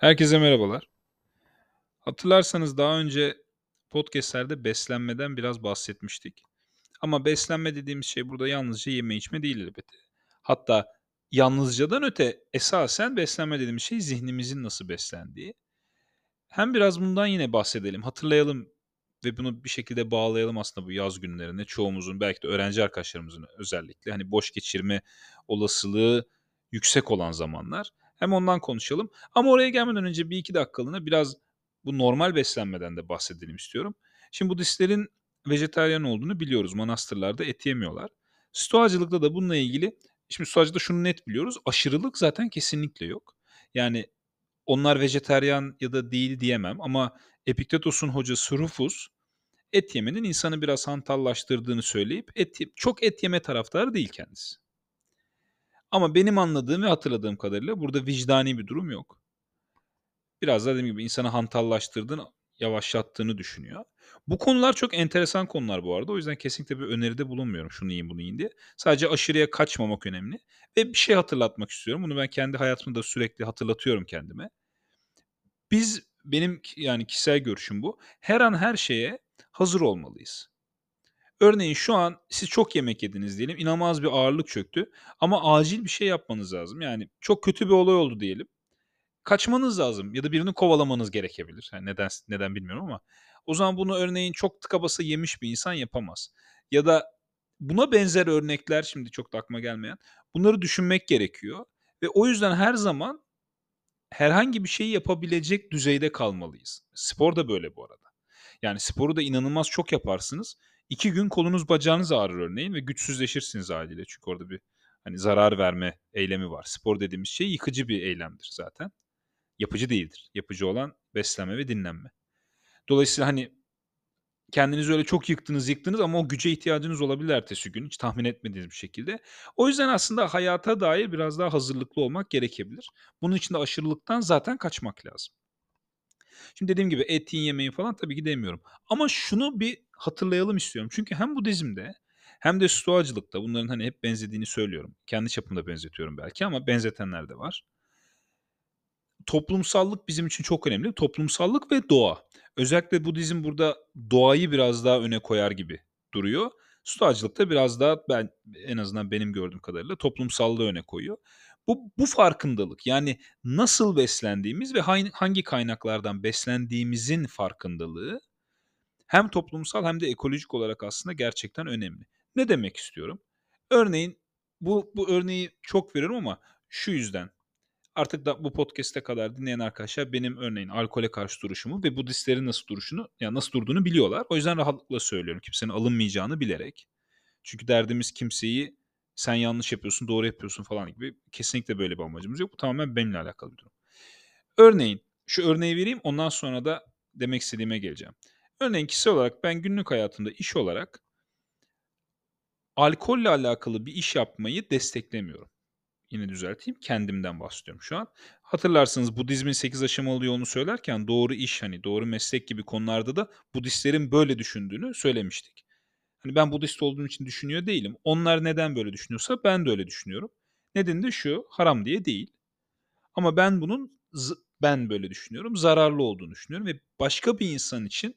Herkese merhabalar. Hatırlarsanız daha önce podcast'lerde beslenmeden biraz bahsetmiştik. Ama beslenme dediğimiz şey burada yalnızca yeme içme değil elbette. Hatta yalnızcadan öte esasen beslenme dediğimiz şey zihnimizin nasıl beslendiği. Hem biraz bundan yine bahsedelim, hatırlayalım ve bunu bir şekilde bağlayalım aslında bu yaz günlerine. Çoğumuzun belki de öğrenci arkadaşlarımızın özellikle hani boş geçirme olasılığı yüksek olan zamanlar. Hem ondan konuşalım. Ama oraya gelmeden önce bir iki dakikalığına biraz bu normal beslenmeden de bahsedelim istiyorum. Şimdi Budistlerin vejetaryen olduğunu biliyoruz. Manastırlarda et yemiyorlar. Stoacılıkta da bununla ilgili şimdi Stoacılıkta şunu net biliyoruz. Aşırılık zaten kesinlikle yok. Yani onlar vejetaryen ya da değil diyemem ama Epiktetos'un hocası Rufus et yemenin insanı biraz hantallaştırdığını söyleyip et, çok et yeme taraftarı değil kendisi. Ama benim anladığım ve hatırladığım kadarıyla burada vicdani bir durum yok. Biraz da dediğim gibi insanı hantallaştırdığını, yavaşlattığını düşünüyor. Bu konular çok enteresan konular bu arada. O yüzden kesinlikle bir öneride bulunmuyorum şunu yiyin bunu yiyin diye. Sadece aşırıya kaçmamak önemli. Ve bir şey hatırlatmak istiyorum. Bunu ben kendi hayatımda sürekli hatırlatıyorum kendime. Biz benim yani kişisel görüşüm bu. Her an her şeye hazır olmalıyız. Örneğin şu an siz çok yemek yediniz diyelim. inanılmaz bir ağırlık çöktü ama acil bir şey yapmanız lazım. Yani çok kötü bir olay oldu diyelim. Kaçmanız lazım ya da birini kovalamanız gerekebilir. Yani neden neden bilmiyorum ama o zaman bunu örneğin çok tıka basa yemiş bir insan yapamaz. Ya da buna benzer örnekler şimdi çok da aklıma gelmeyen. Bunları düşünmek gerekiyor ve o yüzden her zaman herhangi bir şeyi yapabilecek düzeyde kalmalıyız. Spor da böyle bu arada. Yani sporu da inanılmaz çok yaparsınız. İki gün kolunuz bacağınız ağrır örneğin ve güçsüzleşirsiniz haliyle. Çünkü orada bir hani zarar verme eylemi var. Spor dediğimiz şey yıkıcı bir eylemdir zaten. Yapıcı değildir. Yapıcı olan beslenme ve dinlenme. Dolayısıyla hani kendinizi öyle çok yıktınız yıktınız ama o güce ihtiyacınız olabilir ertesi gün hiç tahmin etmediğiniz bir şekilde. O yüzden aslında hayata dair biraz daha hazırlıklı olmak gerekebilir. Bunun için de aşırılıktan zaten kaçmak lazım. Şimdi dediğim gibi et yiyin falan tabii ki demiyorum. Ama şunu bir hatırlayalım istiyorum. Çünkü hem Budizm'de hem de Stoacılıkta bunların hani hep benzediğini söylüyorum. Kendi çapımda benzetiyorum belki ama benzetenler de var. Toplumsallık bizim için çok önemli. Toplumsallık ve doğa. Özellikle Budizm burada doğayı biraz daha öne koyar gibi duruyor. Stoacılıkta biraz daha ben en azından benim gördüğüm kadarıyla toplumsallığı öne koyuyor. Bu, bu farkındalık yani nasıl beslendiğimiz ve hangi kaynaklardan beslendiğimizin farkındalığı hem toplumsal hem de ekolojik olarak aslında gerçekten önemli. Ne demek istiyorum? Örneğin bu, bu örneği çok veriyorum ama şu yüzden artık da bu podcast'e kadar dinleyen arkadaşlar benim örneğin alkole karşı duruşumu ve Budistlerin nasıl duruşunu, yani nasıl durduğunu biliyorlar. O yüzden rahatlıkla söylüyorum. Kimsenin alınmayacağını bilerek. Çünkü derdimiz kimseyi sen yanlış yapıyorsun, doğru yapıyorsun falan gibi kesinlikle böyle bir amacımız yok. Bu tamamen benimle alakalı bir durum. Örneğin şu örneği vereyim ondan sonra da demek istediğime geleceğim. Örneğin kişisel olarak ben günlük hayatımda iş olarak alkolle alakalı bir iş yapmayı desteklemiyorum. Yine düzelteyim. Kendimden bahsediyorum şu an. Hatırlarsınız Budizmin 8 aşamalı yolunu söylerken doğru iş hani doğru meslek gibi konularda da Budistlerin böyle düşündüğünü söylemiştik. Hani ben Budist olduğum için düşünüyor değilim. Onlar neden böyle düşünüyorsa ben de öyle düşünüyorum. Nedeni de şu, haram diye değil. Ama ben bunun ben böyle düşünüyorum, zararlı olduğunu düşünüyorum ve başka bir insan için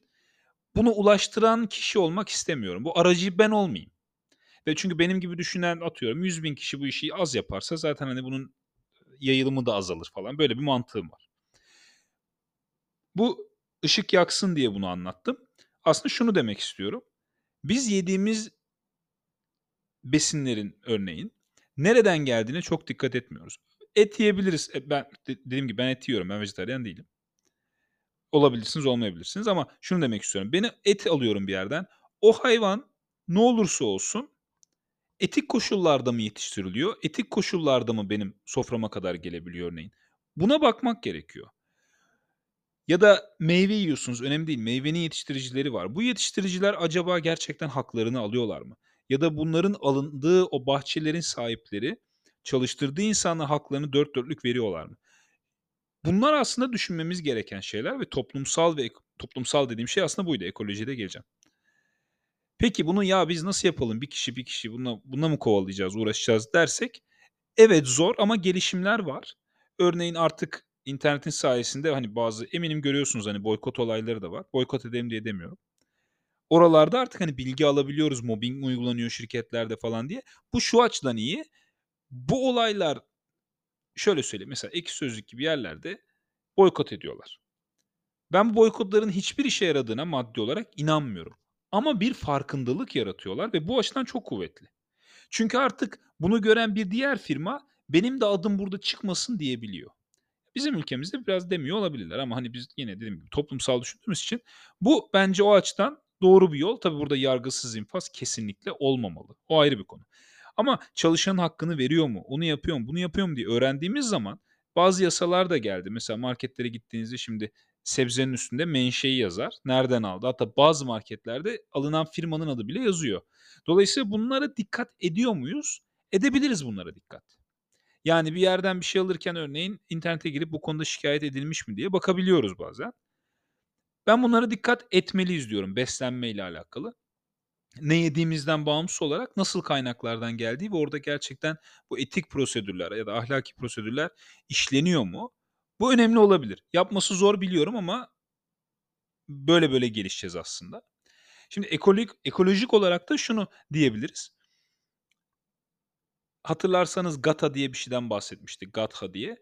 bunu ulaştıran kişi olmak istemiyorum. Bu aracı ben olmayayım. Ve çünkü benim gibi düşünen atıyorum 100 bin kişi bu işi az yaparsa zaten hani bunun yayılımı da azalır falan. Böyle bir mantığım var. Bu ışık yaksın diye bunu anlattım. Aslında şunu demek istiyorum. Biz yediğimiz besinlerin örneğin nereden geldiğine çok dikkat etmiyoruz. Et yiyebiliriz. E, ben dediğim gibi ben et yiyorum. Ben vejetaryen değilim. Olabilirsiniz, olmayabilirsiniz ama şunu demek istiyorum. Beni et alıyorum bir yerden. O hayvan ne olursa olsun etik koşullarda mı yetiştiriliyor? Etik koşullarda mı benim soframa kadar gelebiliyor örneğin? Buna bakmak gerekiyor. Ya da meyve yiyorsunuz, önemli değil. Meyvenin yetiştiricileri var. Bu yetiştiriciler acaba gerçekten haklarını alıyorlar mı? Ya da bunların alındığı o bahçelerin sahipleri çalıştırdığı insanlara haklarını dört dörtlük veriyorlar mı? Bunlar aslında düşünmemiz gereken şeyler ve toplumsal ve toplumsal dediğim şey aslında buydu. Ekolojide geleceğim. Peki bunu ya biz nasıl yapalım? Bir kişi bir kişi bununla, bununla mı kovalayacağız, uğraşacağız dersek evet zor ama gelişimler var. Örneğin artık internetin sayesinde, hani, bazı eminim görüyorsunuz, hani, boykot olayları da var. Boykot edelim diye demiyorum. Oralarda artık, hani, bilgi alabiliyoruz, mobbing uygulanıyor şirketlerde falan diye. Bu şu açıdan iyi, bu olaylar şöyle söyleyeyim, mesela Ekşi Sözlük gibi yerlerde boykot ediyorlar. Ben bu boykotların hiçbir işe yaradığına maddi olarak inanmıyorum. Ama bir farkındalık yaratıyorlar ve bu açıdan çok kuvvetli. Çünkü artık bunu gören bir diğer firma benim de adım burada çıkmasın diyebiliyor. Bizim ülkemizde biraz demiyor olabilirler ama hani biz yine dediğim gibi toplumsal düşündüğümüz için bu bence o açıdan doğru bir yol. Tabii burada yargısız infaz kesinlikle olmamalı. O ayrı bir konu. Ama çalışanın hakkını veriyor mu? Onu yapıyor mu? Bunu yapıyor mu diye öğrendiğimiz zaman bazı yasalar da geldi. Mesela marketlere gittiğinizde şimdi sebzenin üstünde menşei yazar. Nereden aldı? Hatta bazı marketlerde alınan firmanın adı bile yazıyor. Dolayısıyla bunlara dikkat ediyor muyuz? Edebiliriz bunlara dikkat. Yani bir yerden bir şey alırken örneğin internete girip bu konuda şikayet edilmiş mi diye bakabiliyoruz bazen. Ben bunlara dikkat etmeliyiz diyorum beslenme ile alakalı. Ne yediğimizden bağımsız olarak nasıl kaynaklardan geldiği ve orada gerçekten bu etik prosedürler ya da ahlaki prosedürler işleniyor mu? Bu önemli olabilir. Yapması zor biliyorum ama böyle böyle gelişeceğiz aslında. Şimdi ekolojik, ekolojik olarak da şunu diyebiliriz. Hatırlarsanız Gata diye bir şeyden bahsetmiştik. Gatha diye.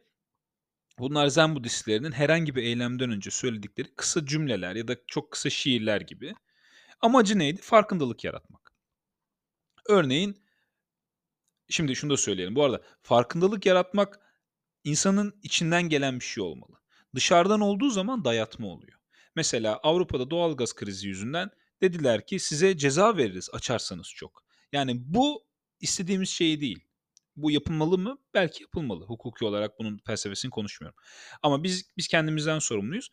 Bunlar Zen Budistlerinin herhangi bir eylemden önce söyledikleri kısa cümleler ya da çok kısa şiirler gibi. Amacı neydi? Farkındalık yaratmak. Örneğin, şimdi şunu da söyleyelim. Bu arada farkındalık yaratmak insanın içinden gelen bir şey olmalı. Dışarıdan olduğu zaman dayatma oluyor. Mesela Avrupa'da doğalgaz krizi yüzünden dediler ki size ceza veririz açarsanız çok. Yani bu istediğimiz şey değil. Bu yapılmalı mı? Belki yapılmalı. Hukuki olarak bunun felsefesini konuşmuyorum. Ama biz biz kendimizden sorumluyuz.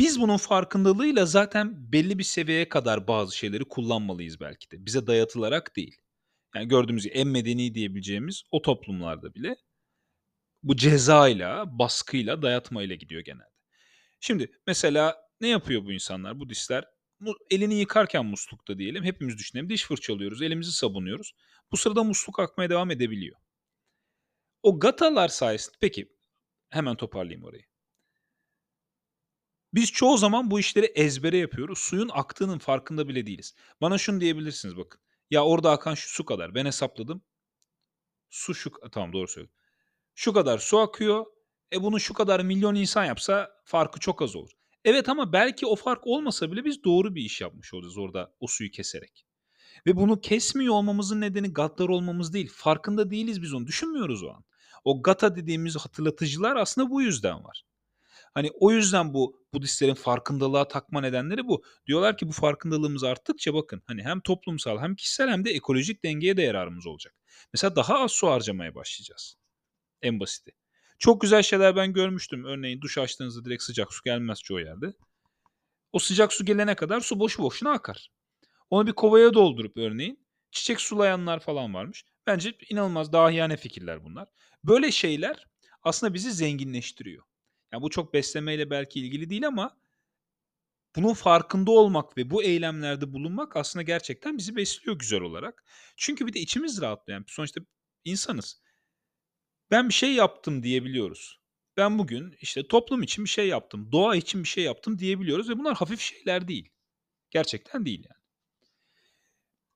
Biz bunun farkındalığıyla zaten belli bir seviyeye kadar bazı şeyleri kullanmalıyız belki de. Bize dayatılarak değil. Yani gördüğümüz gibi en medeni diyebileceğimiz o toplumlarda bile bu cezayla, baskıyla, dayatmayla gidiyor genelde. Şimdi mesela ne yapıyor bu insanlar, Budistler? Elini yıkarken muslukta diyelim, hepimiz düşünelim, diş fırçalıyoruz, elimizi sabunuyoruz. Bu sırada musluk akmaya devam edebiliyor. O gatalar sayesinde, peki hemen toparlayayım orayı. Biz çoğu zaman bu işleri ezbere yapıyoruz. Suyun aktığının farkında bile değiliz. Bana şunu diyebilirsiniz bakın. Ya orada akan şu su kadar. Ben hesapladım. Su şu... Tamam doğru söyledim. Şu kadar su akıyor. E bunu şu kadar milyon insan yapsa farkı çok az olur. Evet ama belki o fark olmasa bile biz doğru bir iş yapmış olacağız orada o suyu keserek. Ve bunu kesmiyor olmamızın nedeni gaddar olmamız değil. Farkında değiliz biz onu. Düşünmüyoruz o an. O gata dediğimiz hatırlatıcılar aslında bu yüzden var. Hani o yüzden bu Budistlerin farkındalığa takma nedenleri bu. Diyorlar ki bu farkındalığımız arttıkça bakın hani hem toplumsal hem kişisel hem de ekolojik dengeye de yararımız olacak. Mesela daha az su harcamaya başlayacağız. En basiti. Çok güzel şeyler ben görmüştüm. Örneğin duş açtığınızda direkt sıcak su gelmez çoğu yerde. O sıcak su gelene kadar su boşu boşuna akar. Onu bir kovaya doldurup örneğin çiçek sulayanlar falan varmış. Bence inanılmaz dahiyane fikirler bunlar. Böyle şeyler aslında bizi zenginleştiriyor. Yani bu çok beslemeyle belki ilgili değil ama bunun farkında olmak ve bu eylemlerde bulunmak aslında gerçekten bizi besliyor güzel olarak. Çünkü bir de içimiz rahatlıyor. Yani sonuçta insanız. Ben bir şey yaptım diyebiliyoruz. Ben bugün işte toplum için bir şey yaptım, doğa için bir şey yaptım diyebiliyoruz ve bunlar hafif şeyler değil. Gerçekten değil yani.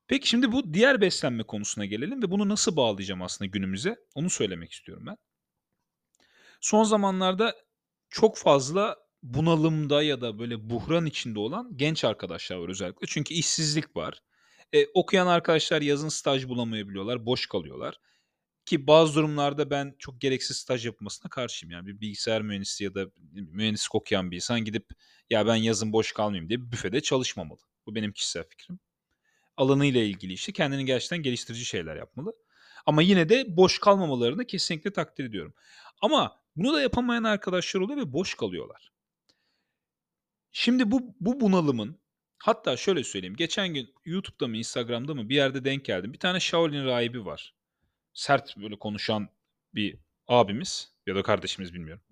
Peki şimdi bu diğer beslenme konusuna gelelim ve bunu nasıl bağlayacağım aslında günümüze? Onu söylemek istiyorum ben. Son zamanlarda çok fazla bunalımda ya da böyle buhran içinde olan genç arkadaşlar var özellikle. Çünkü işsizlik var. Eee, okuyan arkadaşlar yazın staj bulamayabiliyorlar, boş kalıyorlar. Ki bazı durumlarda ben çok gereksiz staj yapılmasına karşıyım. Yani bir bilgisayar mühendisi ya da mühendislik okuyan bir insan gidip ya ben yazın boş kalmayayım diye büfede çalışmamalı. Bu benim kişisel fikrim. Alanıyla ilgili işte kendini gerçekten geliştirici şeyler yapmalı. Ama yine de boş kalmamalarını kesinlikle takdir ediyorum. Ama bunu da yapamayan arkadaşlar oluyor ve boş kalıyorlar. Şimdi bu, bu bunalımın hatta şöyle söyleyeyim. Geçen gün YouTube'da mı Instagram'da mı bir yerde denk geldim. Bir tane Shaolin rahibi var. Sert böyle konuşan bir abimiz ya da kardeşimiz bilmiyorum.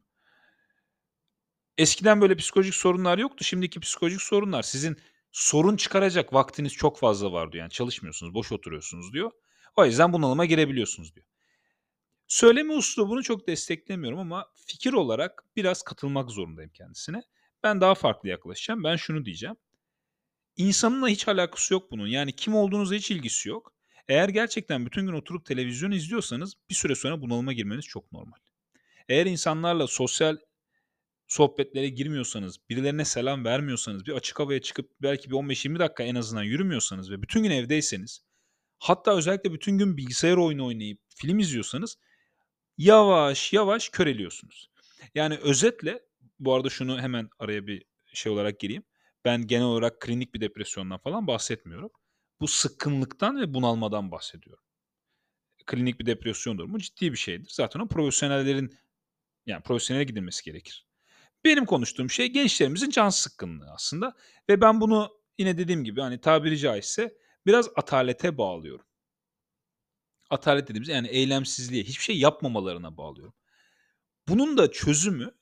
Eskiden böyle psikolojik sorunlar yoktu. Şimdiki psikolojik sorunlar sizin sorun çıkaracak vaktiniz çok fazla var diyor. Yani çalışmıyorsunuz, boş oturuyorsunuz diyor. O yüzden bunalıma girebiliyorsunuz diyor. Söyleme üslubunu çok desteklemiyorum ama fikir olarak biraz katılmak zorundayım kendisine. Ben daha farklı yaklaşacağım. Ben şunu diyeceğim. İnsanınla hiç alakası yok bunun. Yani kim olduğunuzla hiç ilgisi yok. Eğer gerçekten bütün gün oturup televizyon izliyorsanız bir süre sonra bunalıma girmeniz çok normal. Eğer insanlarla sosyal sohbetlere girmiyorsanız, birilerine selam vermiyorsanız, bir açık havaya çıkıp belki bir 15-20 dakika en azından yürümüyorsanız ve bütün gün evdeyseniz, hatta özellikle bütün gün bilgisayar oyunu oynayıp film izliyorsanız yavaş yavaş köreliyorsunuz. Yani özetle bu arada şunu hemen araya bir şey olarak gireyim. Ben genel olarak klinik bir depresyondan falan bahsetmiyorum. Bu sıkkınlıktan ve bunalmadan bahsediyorum. Klinik bir depresyon durumu ciddi bir şeydir. Zaten o profesyonellerin yani profesyonele gidilmesi gerekir. Benim konuştuğum şey gençlerimizin can sıkkınlığı aslında ve ben bunu yine dediğim gibi hani tabiri caizse biraz atalete bağlıyorum. Atalet dediğimiz yani eylemsizliğe, hiçbir şey yapmamalarına bağlıyorum. Bunun da çözümü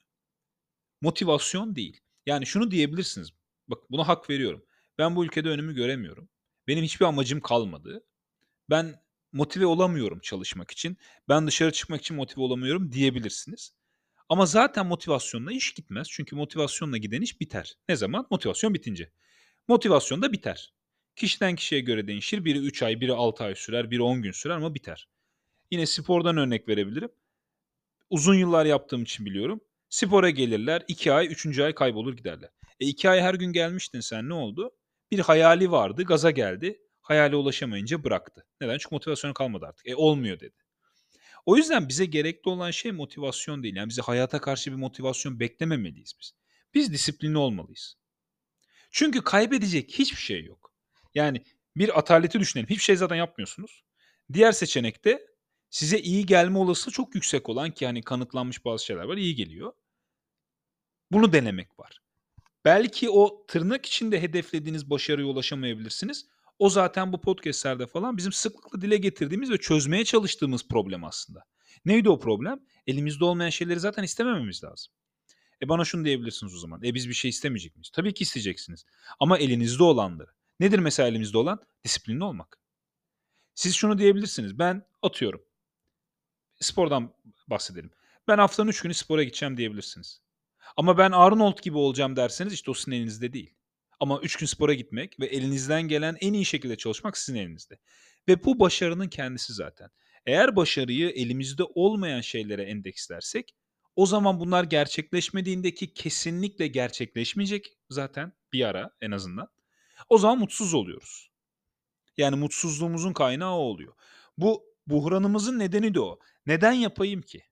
motivasyon değil. Yani şunu diyebilirsiniz. Bak buna hak veriyorum. Ben bu ülkede önümü göremiyorum. Benim hiçbir amacım kalmadı. Ben motive olamıyorum çalışmak için. Ben dışarı çıkmak için motive olamıyorum diyebilirsiniz. Ama zaten motivasyonla iş gitmez. Çünkü motivasyonla giden iş biter. Ne zaman? Motivasyon bitince. Motivasyon da biter. Kişiden kişiye göre değişir. Biri 3 ay, biri 6 ay sürer, biri 10 gün sürer ama biter. Yine spordan örnek verebilirim. Uzun yıllar yaptığım için biliyorum. Spora gelirler, 2 ay, 3. ay kaybolur giderler. E 2 ay her gün gelmiştin sen ne oldu? Bir hayali vardı, gaza geldi. Hayale ulaşamayınca bıraktı. Neden? Çünkü motivasyonu kalmadı artık. E olmuyor dedi. O yüzden bize gerekli olan şey motivasyon değil. Yani bize hayata karşı bir motivasyon beklememeliyiz biz. Biz disiplinli olmalıyız. Çünkü kaybedecek hiçbir şey yok. Yani bir ataleti düşünelim. Hiçbir şey zaten yapmıyorsunuz. Diğer seçenekte size iyi gelme olasılığı çok yüksek olan ki hani kanıtlanmış bazı şeyler var iyi geliyor. Bunu denemek var. Belki o tırnak içinde hedeflediğiniz başarıya ulaşamayabilirsiniz. O zaten bu podcastlerde falan bizim sıklıkla dile getirdiğimiz ve çözmeye çalıştığımız problem aslında. Neydi o problem? Elimizde olmayan şeyleri zaten istemememiz lazım. E bana şunu diyebilirsiniz o zaman. E biz bir şey istemeyecek miyiz? Tabii ki isteyeceksiniz. Ama elinizde olanları. Nedir mesela elimizde olan? Disiplinli olmak. Siz şunu diyebilirsiniz. Ben atıyorum. Spordan bahsedelim. Ben haftanın 3 günü spora gideceğim diyebilirsiniz. Ama ben Arnold gibi olacağım derseniz işte o sizin elinizde değil. Ama 3 gün spora gitmek ve elinizden gelen en iyi şekilde çalışmak sizin elinizde. Ve bu başarının kendisi zaten. Eğer başarıyı elimizde olmayan şeylere endekslersek o zaman bunlar gerçekleşmediğindeki kesinlikle gerçekleşmeyecek zaten bir ara en azından. O zaman mutsuz oluyoruz. Yani mutsuzluğumuzun kaynağı o oluyor. Bu buhranımızın nedeni de o. Neden yapayım ki?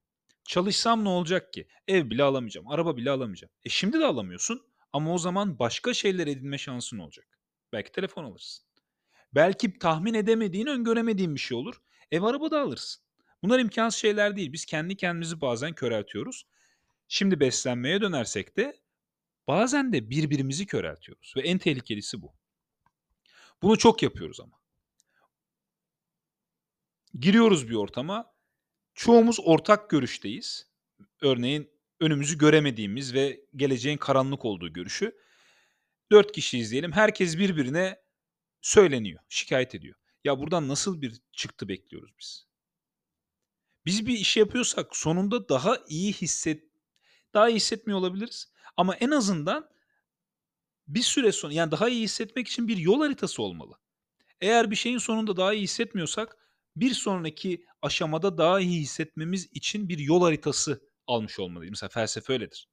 Çalışsam ne olacak ki? Ev bile alamayacağım, araba bile alamayacağım. E şimdi de alamıyorsun ama o zaman başka şeyler edinme şansın olacak. Belki telefon alırsın. Belki tahmin edemediğin, öngöremediğin bir şey olur. Ev araba da alırsın. Bunlar imkansız şeyler değil. Biz kendi kendimizi bazen köreltiyoruz. Şimdi beslenmeye dönersek de bazen de birbirimizi köreltiyoruz. Ve en tehlikelisi bu. Bunu çok yapıyoruz ama. Giriyoruz bir ortama. Çoğumuz ortak görüşteyiz. Örneğin önümüzü göremediğimiz ve geleceğin karanlık olduğu görüşü. Dört kişiyiz diyelim. Herkes birbirine söyleniyor, şikayet ediyor. Ya buradan nasıl bir çıktı bekliyoruz biz? Biz bir iş yapıyorsak sonunda daha iyi hisset daha iyi hissetmiyor olabiliriz. Ama en azından bir süre sonra yani daha iyi hissetmek için bir yol haritası olmalı. Eğer bir şeyin sonunda daha iyi hissetmiyorsak bir sonraki aşamada daha iyi hissetmemiz için bir yol haritası almış olmalıyız. Mesela felsefe öyledir.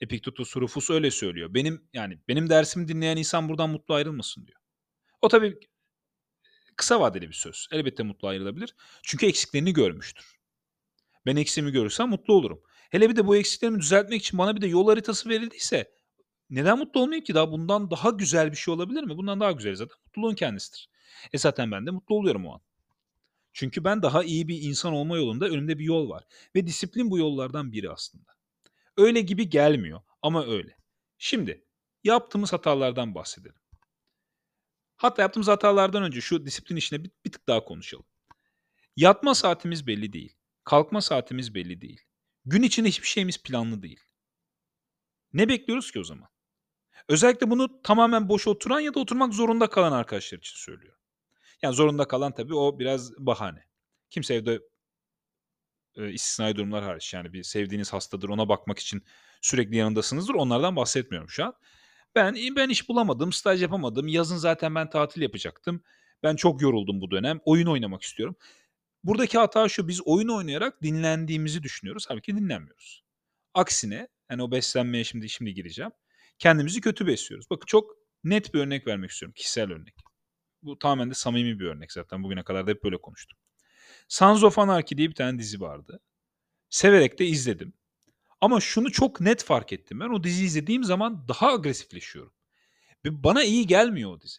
Epiktetus Rufus öyle söylüyor. Benim yani benim dersimi dinleyen insan buradan mutlu ayrılmasın diyor. O tabii kısa vadeli bir söz. Elbette mutlu ayrılabilir. Çünkü eksiklerini görmüştür. Ben eksiğimi görürsem mutlu olurum. Hele bir de bu eksiklerimi düzeltmek için bana bir de yol haritası verildiyse neden mutlu olmayayım ki? Daha bundan daha güzel bir şey olabilir mi? Bundan daha güzel zaten mutluluğun kendisidir. E zaten ben de mutlu oluyorum o an. Çünkü ben daha iyi bir insan olma yolunda önümde bir yol var. Ve disiplin bu yollardan biri aslında. Öyle gibi gelmiyor ama öyle. Şimdi yaptığımız hatalardan bahsedelim. Hatta yaptığımız hatalardan önce şu disiplin işine bir, bir tık daha konuşalım. Yatma saatimiz belli değil. Kalkma saatimiz belli değil. Gün içinde hiçbir şeyimiz planlı değil. Ne bekliyoruz ki o zaman? Özellikle bunu tamamen boş oturan ya da oturmak zorunda kalan arkadaşlar için söylüyor. Yani zorunda kalan tabii o biraz bahane. Kimse evde Eee, istisnai durumlar hariç. Yani bir sevdiğiniz hastadır, ona bakmak için sürekli yanındasınızdır. Onlardan bahsetmiyorum şu an. Ben, ben iş bulamadım, staj yapamadım. Yazın zaten ben tatil yapacaktım. Ben çok yoruldum bu dönem. Oyun oynamak istiyorum. Buradaki hata şu: Biz oyun oynayarak dinlendiğimizi düşünüyoruz. Hâlbuki dinlenmiyoruz. Aksine, hani, o beslenmeye şimdi şimdi gireceğim. Kendimizi kötü besliyoruz. Bakın çok net bir örnek vermek istiyorum, kişisel örnek. Bu tamamen de samimi bir örnek zaten. Bugüne kadar da hep böyle konuştum. Sons of Anarchy diye bir tane dizi vardı. Severek de izledim. Ama şunu çok net fark ettim ben: O diziyi izlediğim zaman daha agresifleşiyorum bana iyi gelmiyor o dizi.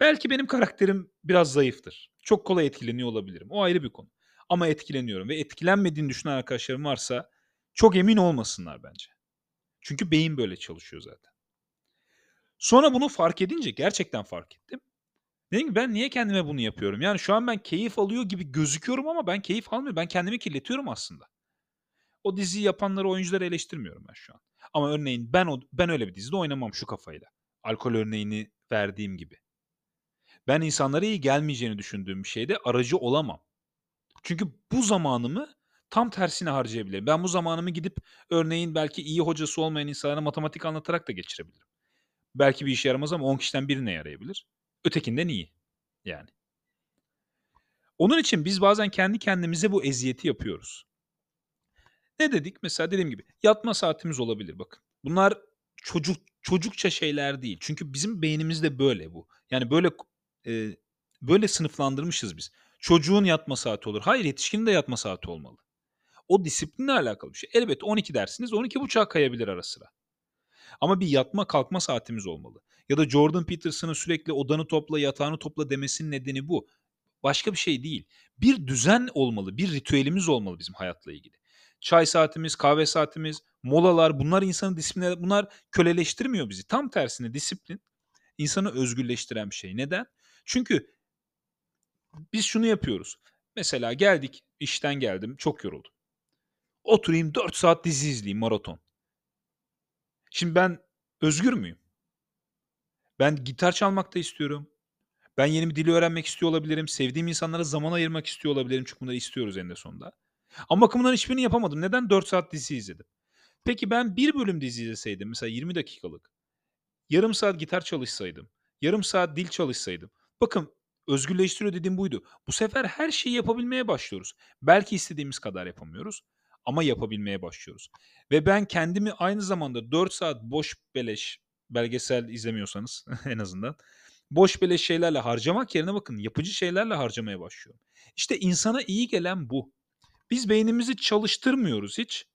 Belki benim karakterim biraz zayıftır. Çok kolay etkileniyor olabilirim. O ayrı bir konu. Ama etkileniyorum ve etkilenmediğini düşünen arkadaşlarım varsa çok emin olmasınlar bence. Çünkü beyin böyle çalışıyor zaten. Sonra bunu fark edince, gerçekten fark ettim. Dedim ki ben niye kendime bunu yapıyorum? Yani şu an ben keyif alıyor gibi gözüküyorum ama ben keyif almıyorum. Ben kendimi kirletiyorum aslında. O diziyi yapanları, oyuncuları eleştirmiyorum ben şu an. Ama örneğin ben o ben öyle bir dizide oynamam şu kafayla. Alkol örneğini verdiğim gibi. Ben insanlara iyi gelmeyeceğini düşündüğüm bir şeyde aracı olamam. Çünkü bu zamanımı tam tersine harcayabilirim. Ben bu zamanımı gidip örneğin belki iyi hocası olmayan insanlara matematik anlatarak da geçirebilirim. Belki bir işe yaramaz ama 10 kişiden birine yarayabilir. Ötekinden iyi yani. Onun için biz bazen kendi kendimize bu eziyeti yapıyoruz. Ne dedik? Mesela dediğim gibi yatma saatimiz olabilir bakın. Bunlar çocuk çocukça şeyler değil. Çünkü bizim beynimizde böyle bu. Yani böyle eee, böyle sınıflandırmışız biz. Çocuğun yatma saati olur. Hayır, yetişkinin de yatma saati olmalı. O disiplinle alakalı bir şey. Elbette 12 dersiniz, 12.30'a kayabilir ara sıra. Ama bir yatma kalkma saatimiz olmalı. Ya da Jordan Peterson'ın sürekli "Odanı topla, yatağını topla." demesinin nedeni bu. Başka bir şey değil. Bir düzen olmalı, bir ritüelimiz olmalı bizim hayatla ilgili. Çay saatimiz, kahve saatimiz, molalar bunlar insanı disipline bunlar köleleştirmiyor bizi. Tam tersine disiplin insanı özgürleştiren bir şey. Neden? Çünkü biz şunu yapıyoruz. Mesela geldik, işten geldim, çok yoruldum. Oturayım 4 saat dizi izleyeyim maraton. Şimdi ben özgür müyüm? Ben gitar çalmak da istiyorum. Ben yeni bir dili öğrenmek istiyor olabilirim. Sevdiğim insanlara zaman ayırmak istiyor olabilirim. Çünkü bunları istiyoruz eninde sonunda. Ama bakın bunların hiçbirini yapamadım. Neden? 4 saat dizi izledim. Peki ben 1 bölüm dizi izleseydim, mesela 20 dakikalık, yarım saat gitar çalışsaydım, yarım saat dil çalışsaydım. Bakın özgürleştiriyor dediğim buydu. Bu sefer her şeyi yapabilmeye başlıyoruz. Belki istediğimiz kadar yapamıyoruz ama yapabilmeye başlıyoruz. Ve ben kendimi aynı zamanda 4 saat boş beleş, belgesel izlemiyorsanız en azından, boş beleş şeylerle harcamak yerine bakın yapıcı şeylerle harcamaya başlıyorum. İşte insana iyi gelen bu. Biz beynimizi çalıştırmıyoruz hiç.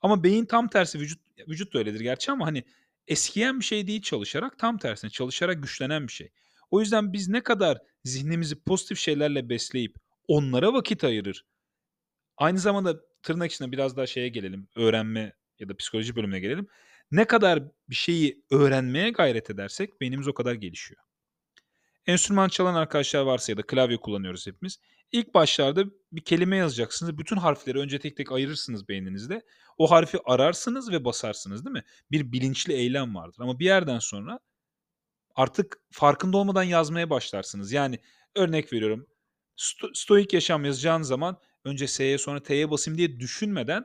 Ama beyin tam tersi vücut vücut da öyledir gerçi ama, hani, eskiyen bir şey değil çalışarak, tam tersine çalışarak güçlenen bir şey. O yüzden biz ne kadar zihnimizi pozitif şeylerle besleyip onlara vakit ayırır, aynı zamanda tırnak içinde biraz daha şeye gelelim, öğrenme ya da psikoloji bölümüne gelelim. Ne kadar bir şeyi öğrenmeye gayret edersek beynimiz o kadar gelişiyor. Enstrüman çalan arkadaşlar varsa ya da klavye kullanıyoruz hepimiz. İlk başlarda bir kelime yazacaksınız. Bütün harfleri önce tek tek ayırırsınız beyninizde. O harfi ararsınız ve basarsınız, değil mi? Bir bilinçli eylem vardır ama bir yerden sonra artık farkında olmadan yazmaya başlarsınız. Yani örnek veriyorum, sto stoik yaşam yazacağınız zaman önce S'ye sonra T'ye basayım diye düşünmeden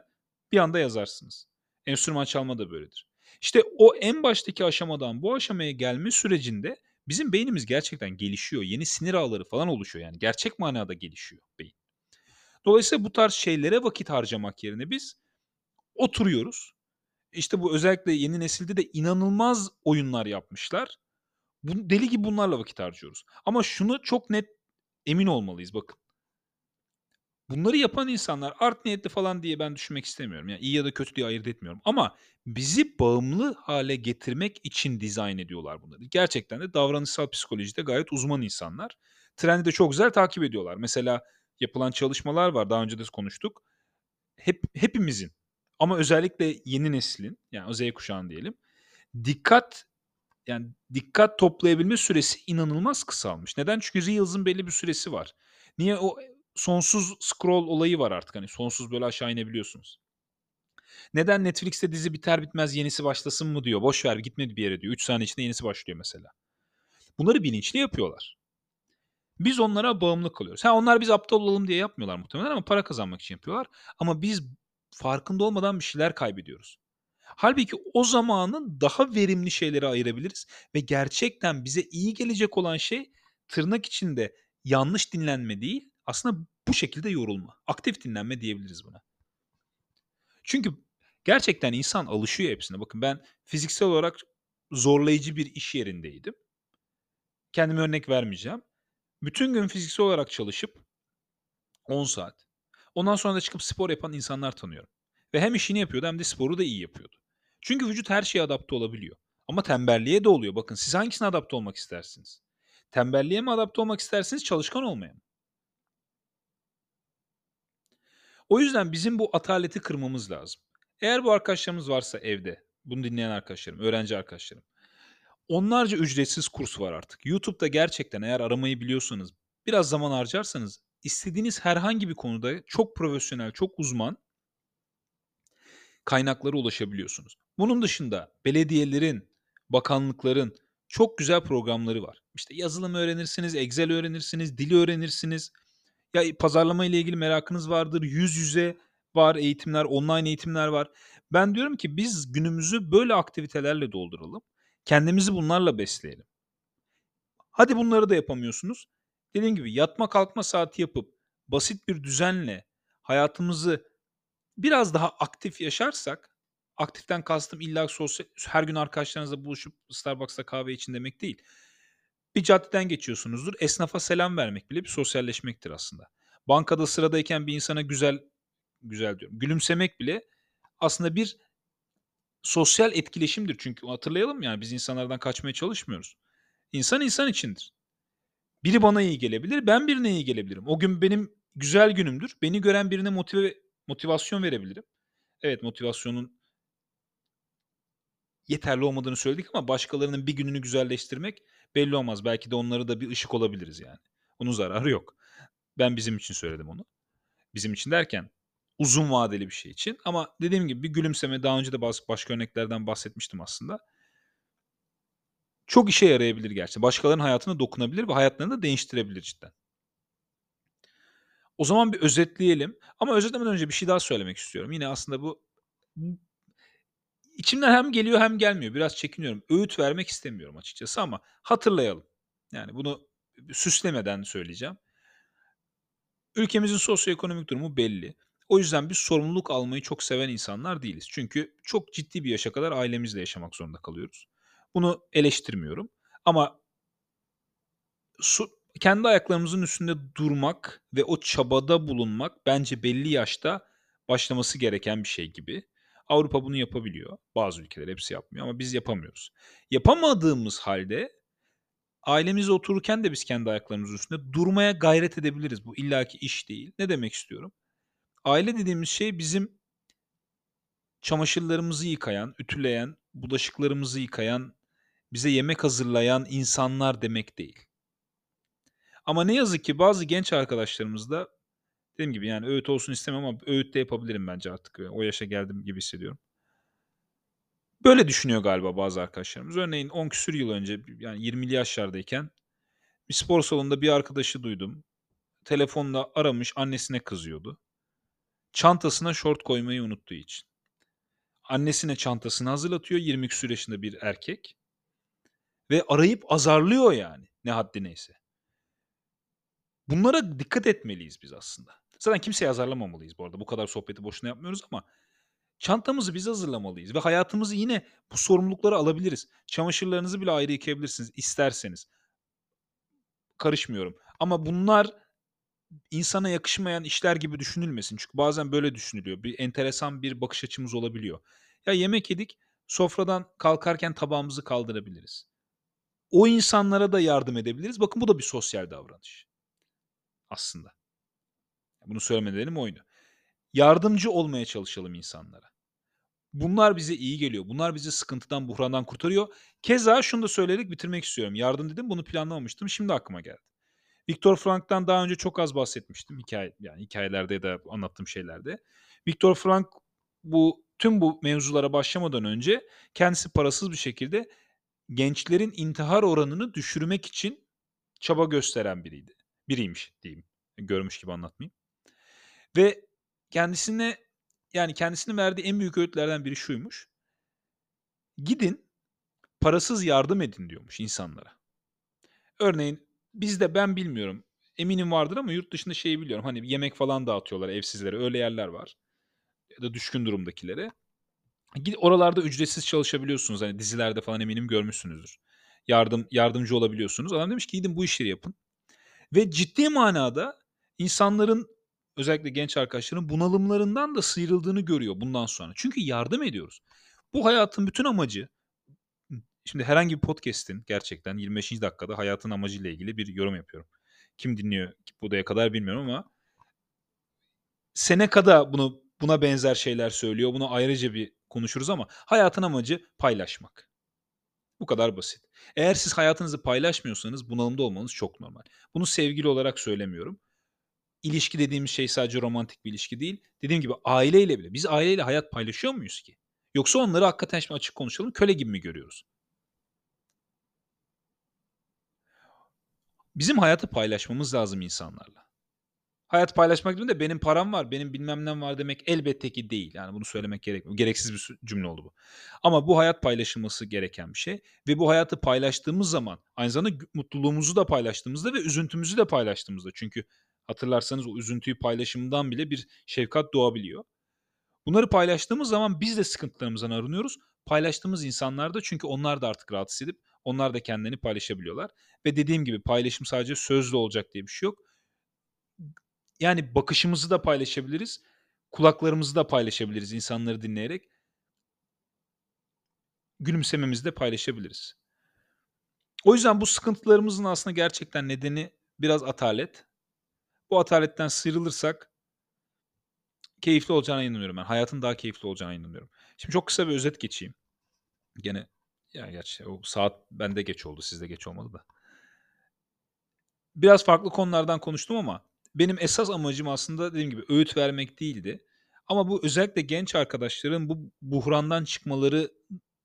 bir anda yazarsınız. Enstrüman çalma da böyledir. İşte o en baştaki aşamadan bu aşamaya gelme sürecinde bizim beynimiz gerçekten gelişiyor. Yeni sinir ağları falan oluşuyor yani gerçek manada gelişiyor beyin. Dolayısıyla bu tarz şeylere vakit harcamak yerine biz oturuyoruz. İşte bu özellikle yeni nesilde de inanılmaz oyunlar yapmışlar. Bu deli gibi bunlarla vakit harcıyoruz. Ama şunu çok net emin olmalıyız bakın. Bunları yapan insanlar art niyetli falan diye ben düşünmek istemiyorum. Yani iyi ya da kötü diye ayırt etmiyorum ama bizi bağımlı hale getirmek için dizayn ediyorlar bunları. Gerçekten de davranışsal psikolojide gayet uzman insanlar. Trendi de çok güzel takip ediyorlar. Mesela yapılan çalışmalar var, daha önce de konuştuk. Hep hepimizin ama özellikle yeni neslin, yani Z kuşağının diyelim, dikkat yani dikkat toplayabilme süresi inanılmaz kısalmış. Neden? Çünkü reels'ın belli bir süresi var. Niye? O sonsuz scroll olayı var artık hani sonsuz böyle aşağı inebiliyorsunuz. Neden Netflix'te dizi biter bitmez yenisi başlasın mı diyor. Boş ver gitmedi bir yere diyor. 3 saniye içinde yenisi başlıyor mesela. Bunları bilinçli yapıyorlar. Biz onlara bağımlı kalıyoruz. Ha, onlar biz aptal olalım diye yapmıyorlar muhtemelen ama para kazanmak için yapıyorlar ama biz farkında olmadan bir şeyler kaybediyoruz. Hâlbuki o zamanı daha verimli şeylere ayırabiliriz ve gerçekten bize iyi gelecek olan şey tırnak içinde yanlış dinlenme değil, aslında bu şekilde yorulma. Aktif dinlenme diyebiliriz buna. Çünkü gerçekten insan alışıyor hepsine. Bakın ben fiziksel olarak zorlayıcı bir iş yerindeydim. Kendime örnek vermeyeceğim. Bütün gün fiziksel olarak çalışıp 10 saat. Ondan sonra da çıkıp spor yapan insanlar tanıyorum. Ve hem işini yapıyordu hem de sporu da iyi yapıyordu. Çünkü vücut her şeye adapte olabiliyor. Ama tembelliğe de oluyor. Bakın siz hangisine adapte olmak istersiniz? Tembelliğe mi adapte olmak istersiniz, çalışkan olmaya mı? O yüzden bizim bu ataleti kırmamız lazım. Eğer bu arkadaşlarımız varsa evde, bunu dinleyen arkadaşlarım, öğrenci arkadaşlarım. Onlarca ücretsiz kurs var artık. YouTube'da gerçekten eğer aramayı biliyorsanız, biraz zaman harcarsanız istediğiniz herhangi bir konuda çok profesyonel, çok uzman kaynaklara ulaşabiliyorsunuz. Bunun dışında belediyelerin, bakanlıkların çok güzel programları var. İşte yazılım öğrenirsiniz, Excel öğrenirsiniz, dili öğrenirsiniz. Ya pazarlama ile ilgili merakınız vardır, yüz yüze var eğitimler, online eğitimler var. Ben diyorum ki biz günümüzü böyle aktivitelerle dolduralım. Kendimizi bunlarla besleyelim. Hadi bunları da yapamıyorsunuz. Dediğim gibi yatma kalkma saati yapıp basit bir düzenle hayatımızı biraz daha aktif yaşarsak, aktiften kastım illa sosyal her gün arkadaşlarınızla buluşup Starbucks'ta kahve için demek değil. Bir caddeden geçiyorsunuzdur. Esnafa selam vermek bile bir sosyalleşmektir aslında. Bankada sıradayken bir insana güzel güzel diyorum. Gülümsemek bile aslında bir sosyal etkileşimdir. Çünkü hatırlayalım yani biz insanlardan kaçmaya çalışmıyoruz. İnsan insan içindir. Biri bana iyi gelebilir, ben birine iyi gelebilirim. O gün benim güzel günümdür. Beni gören birine motive motivasyon verebilirim. Evet, motivasyonun yeterli olmadığını söyledik ama başkalarının bir gününü güzelleştirmek belli olmaz. Belki de onlara da bir ışık olabiliriz yani. Onun zararı yok. Ben bizim için söyledim onu. Bizim için derken uzun vadeli bir şey için. Ama dediğim gibi bir gülümseme daha önce de bazı başka örneklerden bahsetmiştim aslında. Çok işe yarayabilir gerçekten. Başkalarının hayatına dokunabilir ve hayatlarını da değiştirebilir cidden. O zaman bir özetleyelim. Ama özetlemeden önce bir şey daha söylemek istiyorum. Yine aslında bu içimden hem geliyor hem gelmiyor. Biraz çekiniyorum. Öğüt vermek istemiyorum açıkçası ama hatırlayalım. Yani bunu süslemeden söyleyeceğim. Ülkemizin sosyoekonomik durumu belli. O yüzden biz sorumluluk almayı çok seven insanlar değiliz. Çünkü çok ciddi bir yaşa kadar ailemizle yaşamak zorunda kalıyoruz. Bunu eleştirmiyorum. Ama su, kendi ayaklarımızın üstünde durmak ve o çabada bulunmak bence belli yaşta başlaması gereken bir şey gibi. Avrupa bunu yapabiliyor. Bazı ülkeler hepsi yapmıyor ama biz yapamıyoruz. Yapamadığımız halde ailemizle otururken de biz kendi ayaklarımızın üstünde durmaya gayret edebiliriz. Bu illaki iş değil. Ne demek istiyorum? Aile dediğimiz şey bizim çamaşırlarımızı yıkayan, ütüleyen, bulaşıklarımızı yıkayan, bize yemek hazırlayan insanlar demek değil. Ama ne yazık ki bazı genç arkadaşlarımız da dediğim gibi yani öğüt olsun istemem ama öğüt de yapabilirim bence artık. O yaşa geldim gibi hissediyorum. Böyle düşünüyor galiba bazı arkadaşlarımız. Örneğin 10 küsür yıl önce yani 20'li yaşlardayken bir spor salonunda bir arkadaşı duydum. Telefonla aramış annesine kızıyordu. Çantasına şort koymayı unuttuğu için. Annesine çantasını hazırlatıyor 20 küsur yaşında bir erkek. Ve arayıp azarlıyor yani ne haddi neyse. Bunlara dikkat etmeliyiz biz aslında. Zaten kimseye azarlamamalıyız bu arada. Bu kadar sohbeti boşuna yapmıyoruz ama çantamızı biz hazırlamalıyız ve hayatımızı yine bu sorumlulukları alabiliriz. Çamaşırlarınızı bile ayrı yıkayabilirsiniz isterseniz. Karışmıyorum. Ama bunlar insana yakışmayan işler gibi düşünülmesin. Çünkü bazen böyle düşünülüyor. Bir enteresan bir bakış açımız olabiliyor. Ya yemek yedik, sofradan kalkarken tabağımızı kaldırabiliriz. O insanlara da yardım edebiliriz. Bakın bu da bir sosyal davranış aslında. Bunu söylemelerim oydu. Yardımcı olmaya çalışalım insanlara. Bunlar bize iyi geliyor. Bunlar bizi sıkıntıdan, buhrandan kurtarıyor. Keza şunu da söyleyerek bitirmek istiyorum. Yardım dedim bunu planlamamıştım. Şimdi aklıma geldi. Viktor Frank'tan daha önce çok az bahsetmiştim. Hikaye, yani hikayelerde ya da anlattığım şeylerde. Viktor Frank bu tüm bu mevzulara başlamadan önce kendisi parasız bir şekilde gençlerin intihar oranını düşürmek için çaba gösteren biriydi. Biriymiş diyeyim. Görmüş gibi anlatmayayım. Ve kendisine yani kendisinin verdiği en büyük öğütlerden biri şuymuş. Gidin parasız yardım edin diyormuş insanlara. Örneğin bizde ben bilmiyorum. Eminim vardır ama yurt dışında şeyi biliyorum. Hani yemek falan dağıtıyorlar evsizlere. Öyle yerler var. Ya da düşkün durumdakilere. Gidip oralarda ücretsiz çalışabiliyorsunuz. Hani dizilerde falan eminim görmüşsünüzdür. Yardım yardımcı olabiliyorsunuz. Adam demiş ki gidin bu işleri yapın. Ve ciddi manada insanların özellikle genç arkadaşların bunalımlarından da sıyrıldığını görüyor bundan sonra. Çünkü yardım ediyoruz. Bu hayatın bütün amacı şimdi herhangi bir podcast'in gerçekten 25. dakikada hayatın amacıyla ilgili bir yorum yapıyorum. Kim dinliyor buraya kadar bilmiyorum ama Seneca bunu buna benzer şeyler söylüyor. Bunu ayrıca bir konuşuruz ama hayatın amacı paylaşmak. Bu kadar basit. Eğer siz hayatınızı paylaşmıyorsanız bunalımda olmanız çok normal. Bunu sevgili olarak söylemiyorum. İlişki dediğimiz şey sadece romantik bir ilişki değil. Dediğim gibi aileyle bile. Biz aileyle hayat paylaşıyor muyuz ki? Yoksa onları hakikaten şimdi açık konuşalım köle gibi mi görüyoruz? Bizim hayatı paylaşmamız lazım insanlarla. Hayat paylaşmak değil de benim param var, benim bilmem nem var demek elbette ki değil. Yani bunu söylemek gerekmiyor. Gereksiz bir cümle oldu bu. Ama bu hayat paylaşılması gereken bir şey ve bu hayatı paylaştığımız zaman aynı zamanda mutluluğumuzu da paylaştığımızda ve üzüntümüzü de paylaştığımızda çünkü hatırlarsanız o üzüntüyü paylaşımından bile bir şefkat doğabiliyor. Bunları paylaştığımız zaman biz de sıkıntılarımızdan arınıyoruz. Paylaştığımız insanlar da çünkü onlar da artık rahat hissedip onlar da kendilerini paylaşabiliyorlar. Ve dediğim gibi paylaşım sadece sözlü olacak diye bir şey yok. Yani bakışımızı da paylaşabiliriz. Kulaklarımızı da paylaşabiliriz insanları dinleyerek. Gülümsememizi de paylaşabiliriz. O yüzden bu sıkıntılarımızın aslında gerçekten nedeni biraz atalet. Bu ataletten sıyrılırsak keyifli olacağına inanıyorum ben. Hayatın daha keyifli olacağına inanıyorum. Şimdi çok kısa bir özet geçeyim. Gene ya gerçi o saat bende geç oldu, sizde geç olmadı da. Biraz farklı konulardan konuştum ama benim esas amacım aslında dediğim gibi öğüt vermek değildi. Ama bu özellikle genç arkadaşların bu buhrandan çıkmaları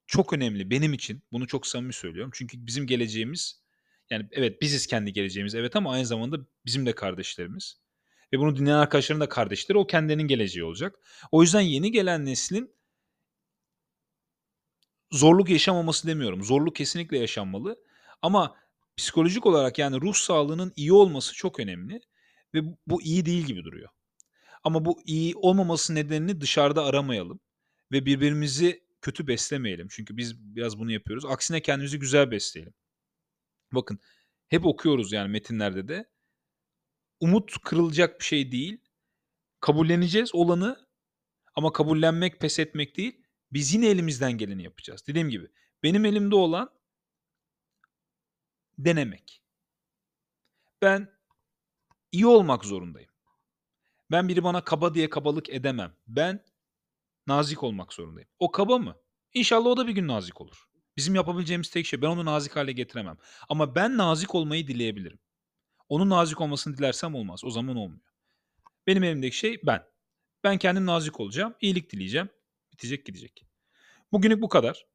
çok önemli benim için. Bunu çok samimi söylüyorum. Çünkü bizim geleceğimiz yani evet biziz kendi geleceğimiz evet ama aynı zamanda bizim de kardeşlerimiz. Ve bunu dinleyen arkadaşların da kardeşleri o kendinin geleceği olacak. O yüzden yeni gelen neslin zorluk yaşamaması demiyorum. Zorluk kesinlikle yaşanmalı. Ama psikolojik olarak yani ruh sağlığının iyi olması çok önemli. Ve bu iyi değil gibi duruyor. Ama bu iyi olmaması nedenini dışarıda aramayalım. Ve birbirimizi kötü beslemeyelim. Çünkü biz biraz bunu yapıyoruz. Aksine kendimizi güzel besleyelim. Bakın hep okuyoruz yani metinlerde de. Umut kırılacak bir şey değil. Kabulleneceğiz olanı ama kabullenmek, pes etmek değil. Biz yine elimizden geleni yapacağız. Dediğim gibi benim elimde olan denemek. Ben iyi olmak zorundayım. Ben biri bana kaba diye kabalık edemem. Ben nazik olmak zorundayım. O kaba mı? İnşallah o da bir gün nazik olur. Bizim yapabileceğimiz tek şey ben onu nazik hale getiremem. Ama ben nazik olmayı dileyebilirim. Onun nazik olmasını dilersem olmaz. O zaman olmuyor. Benim elimdeki şey ben. Ben kendim nazik olacağım. iyilik dileyeceğim. Bitecek gidecek. Bugünlük bu kadar.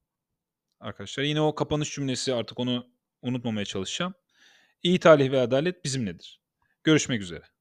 Arkadaşlar yine o kapanış cümlesi artık onu unutmamaya çalışacağım. İyi talih ve adalet bizimledir. Görüşmek üzere.